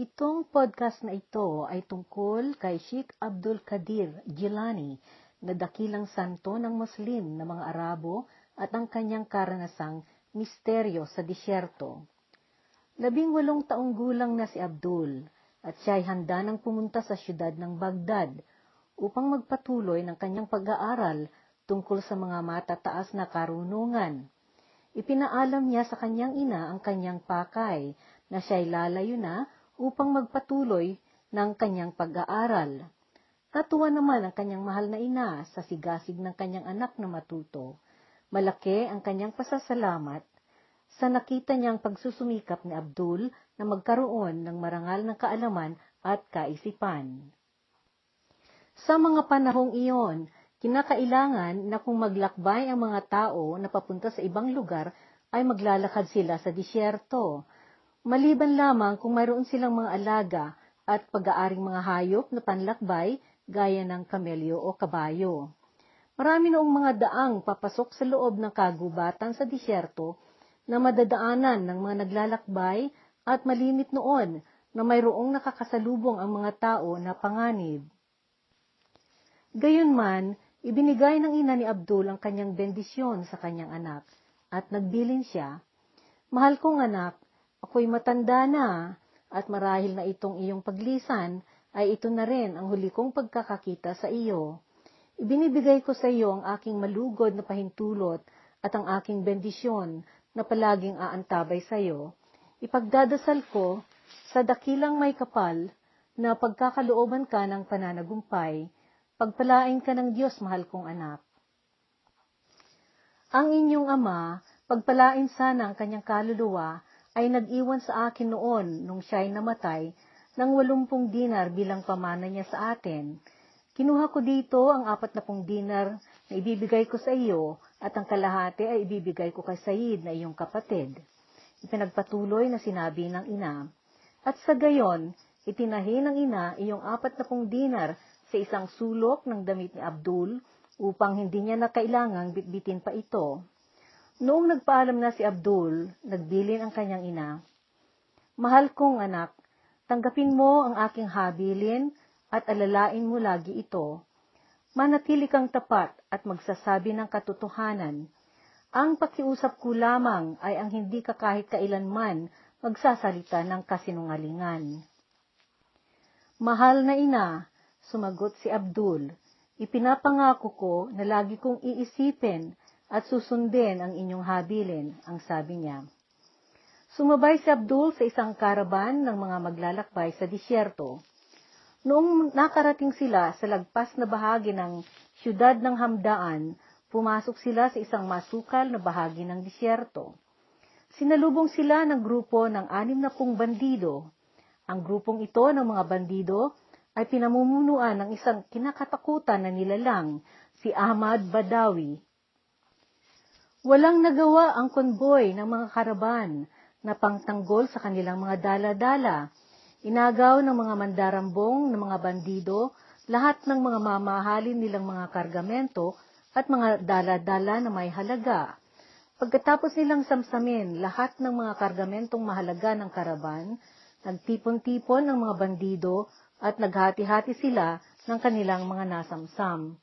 Itong podcast na ito ay tungkol kay Sheikh Abdul Qadir Jilani na dakilang santo ng Muslim na mga Arabo at ang kanyang karanasang misteryo sa disyerto. Labing walong taong gulang na si Abdul at siya ay handa nang pumunta sa siyudad ng Baghdad upang magpatuloy ng kanyang pag-aaral tungkol sa mga matataas na karunungan. Ipinaalam niya sa kanyang ina ang kanyang pakay na siya ay lalayo na upang magpatuloy ng kanyang pag-aaral. Natuwa naman ang kanyang mahal na ina sa sigasig ng kanyang anak na matuto. Malaki ang kanyang pasasalamat sa nakita niyang pagsusumikap ni Abdul na magkaroon ng marangal ng kaalaman at kaisipan. Sa mga panahong iyon, kinakailangan na kung maglakbay ang mga tao na papunta sa ibang lugar ay maglalakad sila sa disyerto. Maliban lamang kung mayroon silang mga alaga at pag-aaring mga hayop na panlakbay gaya ng kamelyo o kabayo. Marami noong mga daang papasok sa loob ng kagubatan sa disyerto na madadaanan ng mga naglalakbay at malimit noon na mayroong nakakasalubong ang mga tao na panganib. Gayunman, ibinigay ng ina ni Abdul ang kanyang bendisyon sa kanyang anak at nagbilin siya, Mahal kong anak, ako'y matanda na at marahil na itong iyong paglisan ay ito na rin ang huli kong pagkakakita sa iyo. Ibinibigay ko sa iyo ang aking malugod na pahintulot at ang aking bendisyon na palaging aantabay sa iyo. Ipagdadasal ko sa dakilang may kapal na pagkakalooban ka ng pananagumpay Pagpalain ka ng Diyos, mahal kong anak. Ang inyong ama, pagpalain sana ang kanyang kaluluwa, ay nag-iwan sa akin noon nung siya'y namatay ng walumpung dinar bilang pamana niya sa atin. Kinuha ko dito ang apat na pong dinar na ibibigay ko sa iyo at ang kalahati ay ibibigay ko kay Said na iyong kapatid. Ipinagpatuloy na sinabi ng ina. At sa gayon, itinahi ng ina iyong apat na pong dinar sa isang sulok ng damit ni Abdul upang hindi niya na kailangang bitbitin pa ito. Noong nagpaalam na si Abdul, nagbilin ang kanyang ina, Mahal kong anak, tanggapin mo ang aking habilin at alalain mo lagi ito. Manatili kang tapat at magsasabi ng katotohanan. Ang pakiusap ko lamang ay ang hindi ka kahit kailanman magsasalita ng kasinungalingan. Mahal na ina, Sumagot si Abdul, Ipinapangako ko na lagi kong iisipin at susundin ang inyong habilin, ang sabi niya. Sumabay si Abdul sa isang karaban ng mga maglalakbay sa disyerto. Noong nakarating sila sa lagpas na bahagi ng siyudad ng Hamdaan, pumasok sila sa isang masukal na bahagi ng disyerto. Sinalubong sila ng grupo ng anim na pung bandido. Ang grupong ito ng mga bandido ay pinamumunuan ng isang kinakatakutan na nilalang, si Ahmad Badawi. Walang nagawa ang konboy ng mga karaban na pangtanggol sa kanilang mga dala-dala. Inagaw ng mga mandarambong ng mga bandido lahat ng mga mamahalin nilang mga kargamento at mga dala-dala na may halaga. Pagkatapos nilang samsamin lahat ng mga kargamentong mahalaga ng karaban, nagtipon-tipon ng mga bandido at naghati-hati sila ng kanilang mga nasamsam.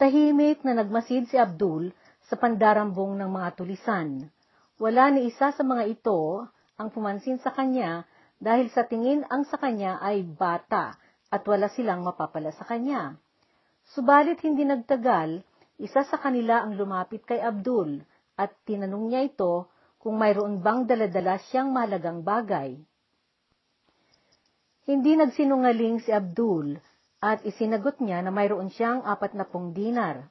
Tahimik na nagmasid si Abdul sa pandarambong ng mga tulisan. Wala ni isa sa mga ito ang pumansin sa kanya dahil sa tingin ang sa kanya ay bata at wala silang mapapala sa kanya. Subalit hindi nagtagal, isa sa kanila ang lumapit kay Abdul at tinanong niya ito kung mayroon bang daladala siyang malagang bagay. Hindi nagsinungaling si Abdul at isinagot niya na mayroon siyang apat na pong dinar.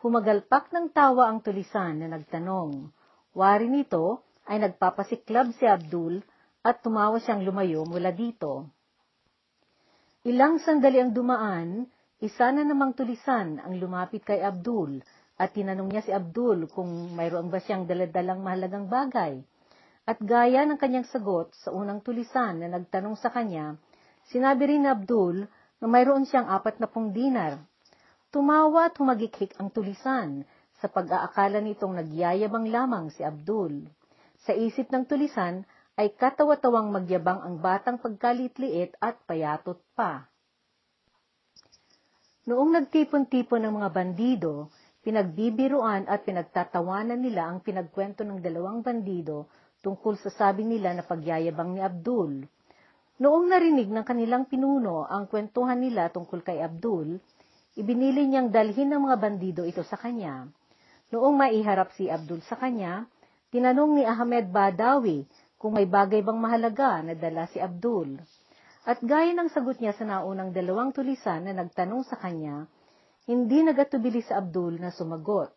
Humagalpak ng tawa ang tulisan na nagtanong. Wari nito ay nagpapasiklab si Abdul at tumawa siyang lumayo mula dito. Ilang sandali ang dumaan, isa na namang tulisan ang lumapit kay Abdul at tinanong niya si Abdul kung mayroon ba siyang daladalang mahalagang bagay. At gaya ng kanyang sagot sa unang tulisan na nagtanong sa kanya, Sinabi rin ni Abdul na mayroon siyang apat na pong dinar. Tumawa at humagikhik ang tulisan sa pag-aakala nitong nagyayabang lamang si Abdul. Sa isip ng tulisan ay katawa-tawang magyabang ang batang pagkalitliit at payatot pa. Noong nagtipon-tipon ng mga bandido, pinagbibiruan at pinagtatawanan nila ang pinagkwento ng dalawang bandido tungkol sa sabi nila na pagyayabang ni Abdul. Noong narinig ng kanilang pinuno ang kwentuhan nila tungkol kay Abdul, ibinili niyang dalhin ng mga bandido ito sa kanya. Noong maiharap si Abdul sa kanya, tinanong ni Ahmed Badawi kung may bagay bang mahalaga na dala si Abdul. At gaya ng sagot niya sa naunang dalawang tulisan na nagtanong sa kanya, hindi nagatubili sa Abdul na sumagot.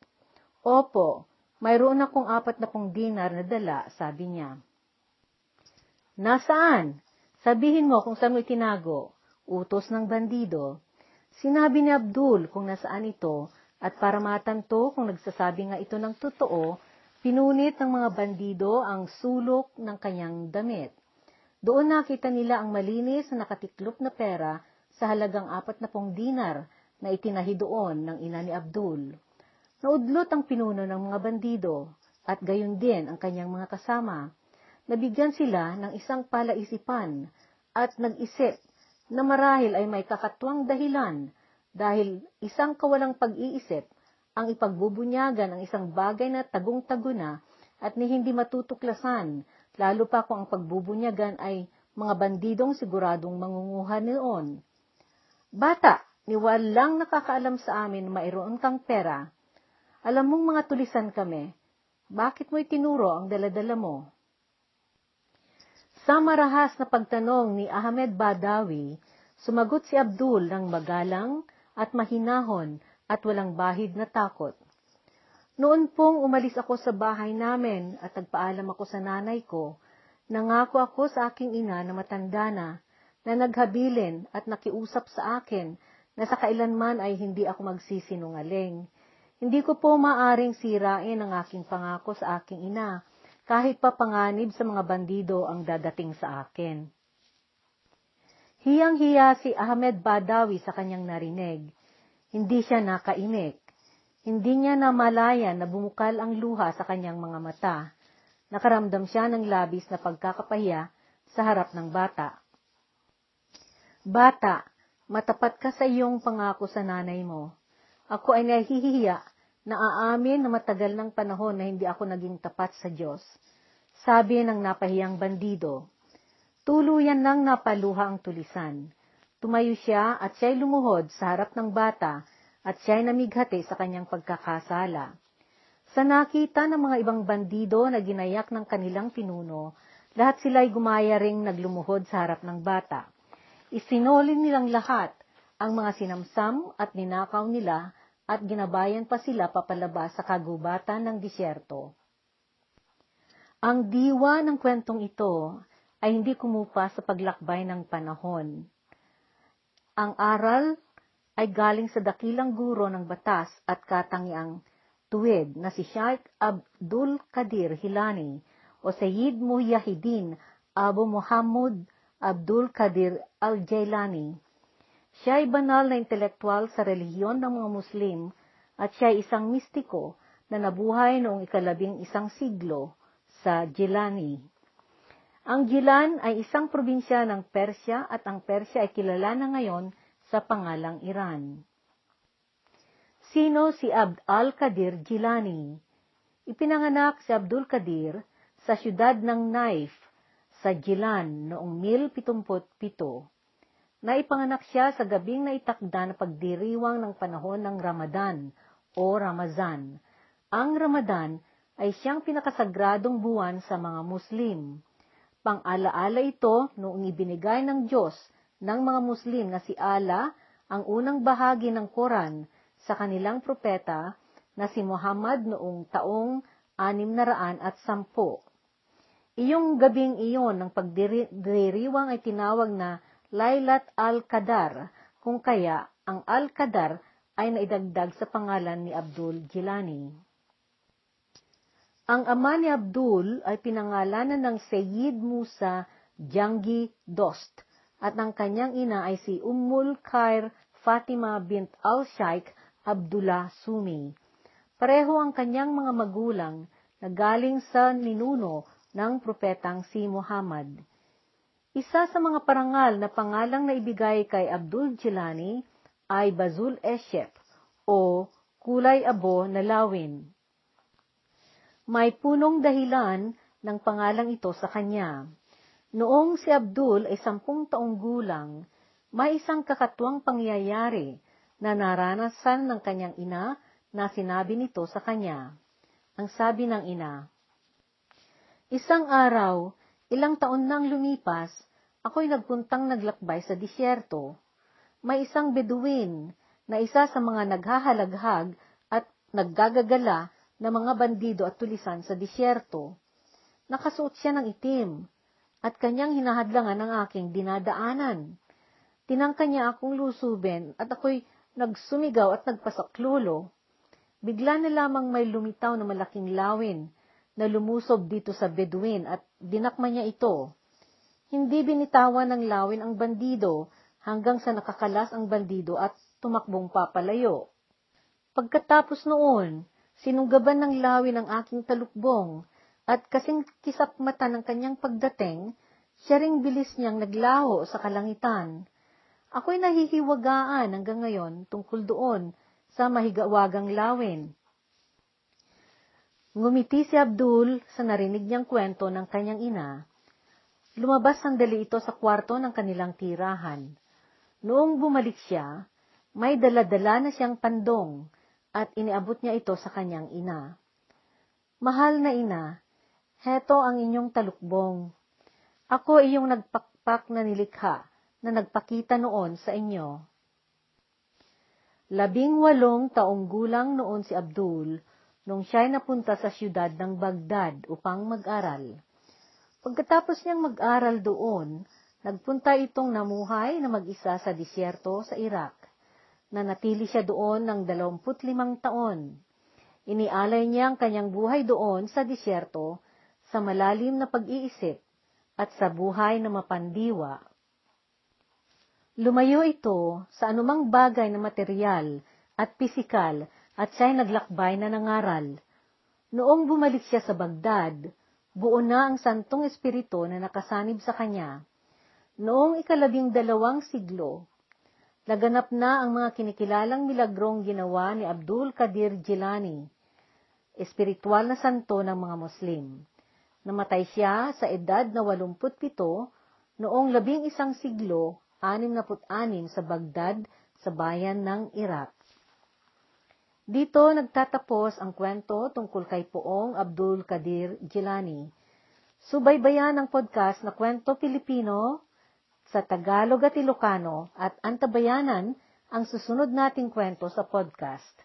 Opo, mayroon akong apat na pong dinar na dala, sabi niya. Nasaan? Sabihin mo kung saan mo itinago. Utos ng bandido. Sinabi ni Abdul kung nasaan ito at para matanto kung nagsasabi nga ito ng totoo, pinunit ng mga bandido ang sulok ng kanyang damit. Doon nakita nila ang malinis na nakatiklop na pera sa halagang apat na pong dinar na itinahi doon ng ina ni Abdul. Naudlot ang pinuno ng mga bandido at gayon din ang kanyang mga kasama. Nabigyan sila ng isang palaisipan at nag-isip na marahil ay may kakatwang dahilan dahil isang kawalang pag-iisip ang ipagbubunyagan ng isang bagay na tagong-tago na at ni hindi matutuklasan lalo pa kung ang pagbubunyagan ay mga bandidong siguradong mangunguha noon. Bata, ni walang nakakaalam sa amin na mayroon kang pera. Alam mong mga tulisan kami, bakit mo itinuro ang daladala mo? Sa marahas na pagtanong ni Ahmed Badawi, sumagot si Abdul ng magalang at mahinahon at walang bahid na takot. Noon pong umalis ako sa bahay namin at nagpaalam ako sa nanay ko, nangako ako sa aking ina na matanda na, na naghabilin at nakiusap sa akin na sa kailanman ay hindi ako magsisinungaling. Hindi ko po maaring sirain ang aking pangako sa aking ina, kahit pa panganib sa mga bandido ang dadating sa akin. Hiyang-hiya si Ahmed Badawi sa kanyang narinig. Hindi siya nakaimik. Hindi niya namalayan na bumukal ang luha sa kanyang mga mata. Nakaramdam siya ng labis na pagkakapahiya sa harap ng bata. Bata, matapat ka sa iyong pangako sa nanay mo. Ako ay nahihiya na aamin na matagal ng panahon na hindi ako naging tapat sa Diyos. Sabi ng napahiyang bandido. Tuluyan nang napaluha ang tulisan. Tumayo siya at siya'y lumuhod sa harap ng bata at siya'y namighati sa kanyang pagkakasala. Sa nakita ng mga ibang bandido na ginayak ng kanilang pinuno, lahat sila'y gumaya ring naglumuhod sa harap ng bata. Isinolin nilang lahat ang mga sinamsam at ninakaw nila at ginabayan pa sila papalabas sa kagubatan ng disyerto. Ang diwa ng kwentong ito ay hindi kumupa sa paglakbay ng panahon. Ang aral ay galing sa dakilang guro ng batas at katangiang tuwid na si Sheikh Abdul Qadir Hilani o Sayyid Mujahideen Abu Muhammad Abdul Qadir Al-Jailani. Siya ay banal na intelektual sa relihiyon ng mga Muslim at siya ay isang mistiko na nabuhay noong ikalabing isang siglo sa Jilani. Ang Jilan ay isang probinsya ng Persya at ang Persya ay kilala na ngayon sa pangalang Iran. Sino si Abd al-Qadir Jilani? Ipinanganak si Abdul Qadir sa siyudad ng Naif sa Jilan noong 1077. Naipanganak siya sa gabing naitakda na pagdiriwang ng panahon ng Ramadan o Ramazan. Ang Ramadan ay siyang pinakasagradong buwan sa mga Muslim. Pang-alaala ito noong ibinigay ng Diyos ng mga Muslim na si Allah ang unang bahagi ng Quran sa kanilang propeta na si Muhammad noong taong anim na raan at sampo. Iyong gabing iyon ng pagdiriwang ay tinawag na Lailat al-Qadar, kung kaya ang al-Qadar ay naidagdag sa pangalan ni Abdul Jilani. Ang ama ni Abdul ay pinangalanan ng Sayyid Musa Jangi Dost at ang kanyang ina ay si Ummul Khair Fatima bint al-Shaikh Abdullah Sumi. Pareho ang kanyang mga magulang na galing sa ninuno ng propetang si Muhammad. Isa sa mga parangal na pangalang naibigay kay Abdul Jilani ay Bazul Eshep o kulay abo na lawin. May punong dahilan ng pangalang ito sa kanya. Noong si Abdul ay sampung taong gulang, may isang kakatuwang pangyayari na naranasan ng kanyang ina na sinabi nito sa kanya. Ang sabi ng ina, Isang araw, ilang taon nang lumipas, ako'y nagpuntang naglakbay sa disyerto. May isang beduin na isa sa mga naghahalaghag at naggagagala na mga bandido at tulisan sa disyerto. Nakasuot siya ng itim at kanyang hinahadlangan ng aking dinadaanan. Tinangka niya akong lusubin at ako'y nagsumigaw at nagpasaklolo. Bigla na lamang may lumitaw na malaking lawin na lumusob dito sa Bedouin at dinakma niya ito. Hindi binitawan ng lawin ang bandido hanggang sa nakakalas ang bandido at tumakbong papalayo. Pagkatapos noon, sinunggaban ng lawin ang aking talukbong at kasing kisap mata ng kanyang pagdating, siya ring bilis niyang naglaho sa kalangitan. Ako'y nahihiwagaan hanggang ngayon tungkol doon sa mahigawagang lawin. Ngumiti si Abdul sa narinig niyang kwento ng kanyang ina Lumabas sandali ito sa kwarto ng kanilang tirahan. Noong bumalik siya, may daladala na siyang pandong at iniabot niya ito sa kanyang ina. Mahal na ina, heto ang inyong talukbong. Ako iyong nagpakpak na nilikha na nagpakita noon sa inyo. Labing walong taong gulang noon si Abdul nung siya'y napunta sa siyudad ng Baghdad upang mag-aral. Pagkatapos niyang mag-aral doon, nagpunta itong namuhay na mag-isa sa disyerto sa Iraq. Nanatili siya doon ng 25 taon. Inialay niya ang kanyang buhay doon sa disyerto sa malalim na pag-iisip at sa buhay na mapandiwa. Lumayo ito sa anumang bagay na material at pisikal at siya'y naglakbay na nangaral. Noong bumalik siya sa Baghdad, buo na ang Santong Espiritu na nakasanib sa kanya. Noong ikalabing dalawang siglo, laganap na ang mga kinikilalang milagrong ginawa ni Abdul Qadir Jilani, espiritual na santo ng mga Muslim. Namatay siya sa edad na 87 noong labing isang siglo, 66 sa Baghdad sa bayan ng Iraq. Dito nagtatapos ang kwento tungkol kay Poong Abdul Kadir Jilani. Subaybayan ang podcast na Kwento Pilipino sa Tagalog at Ilocano at antabayanan ang susunod nating kwento sa podcast.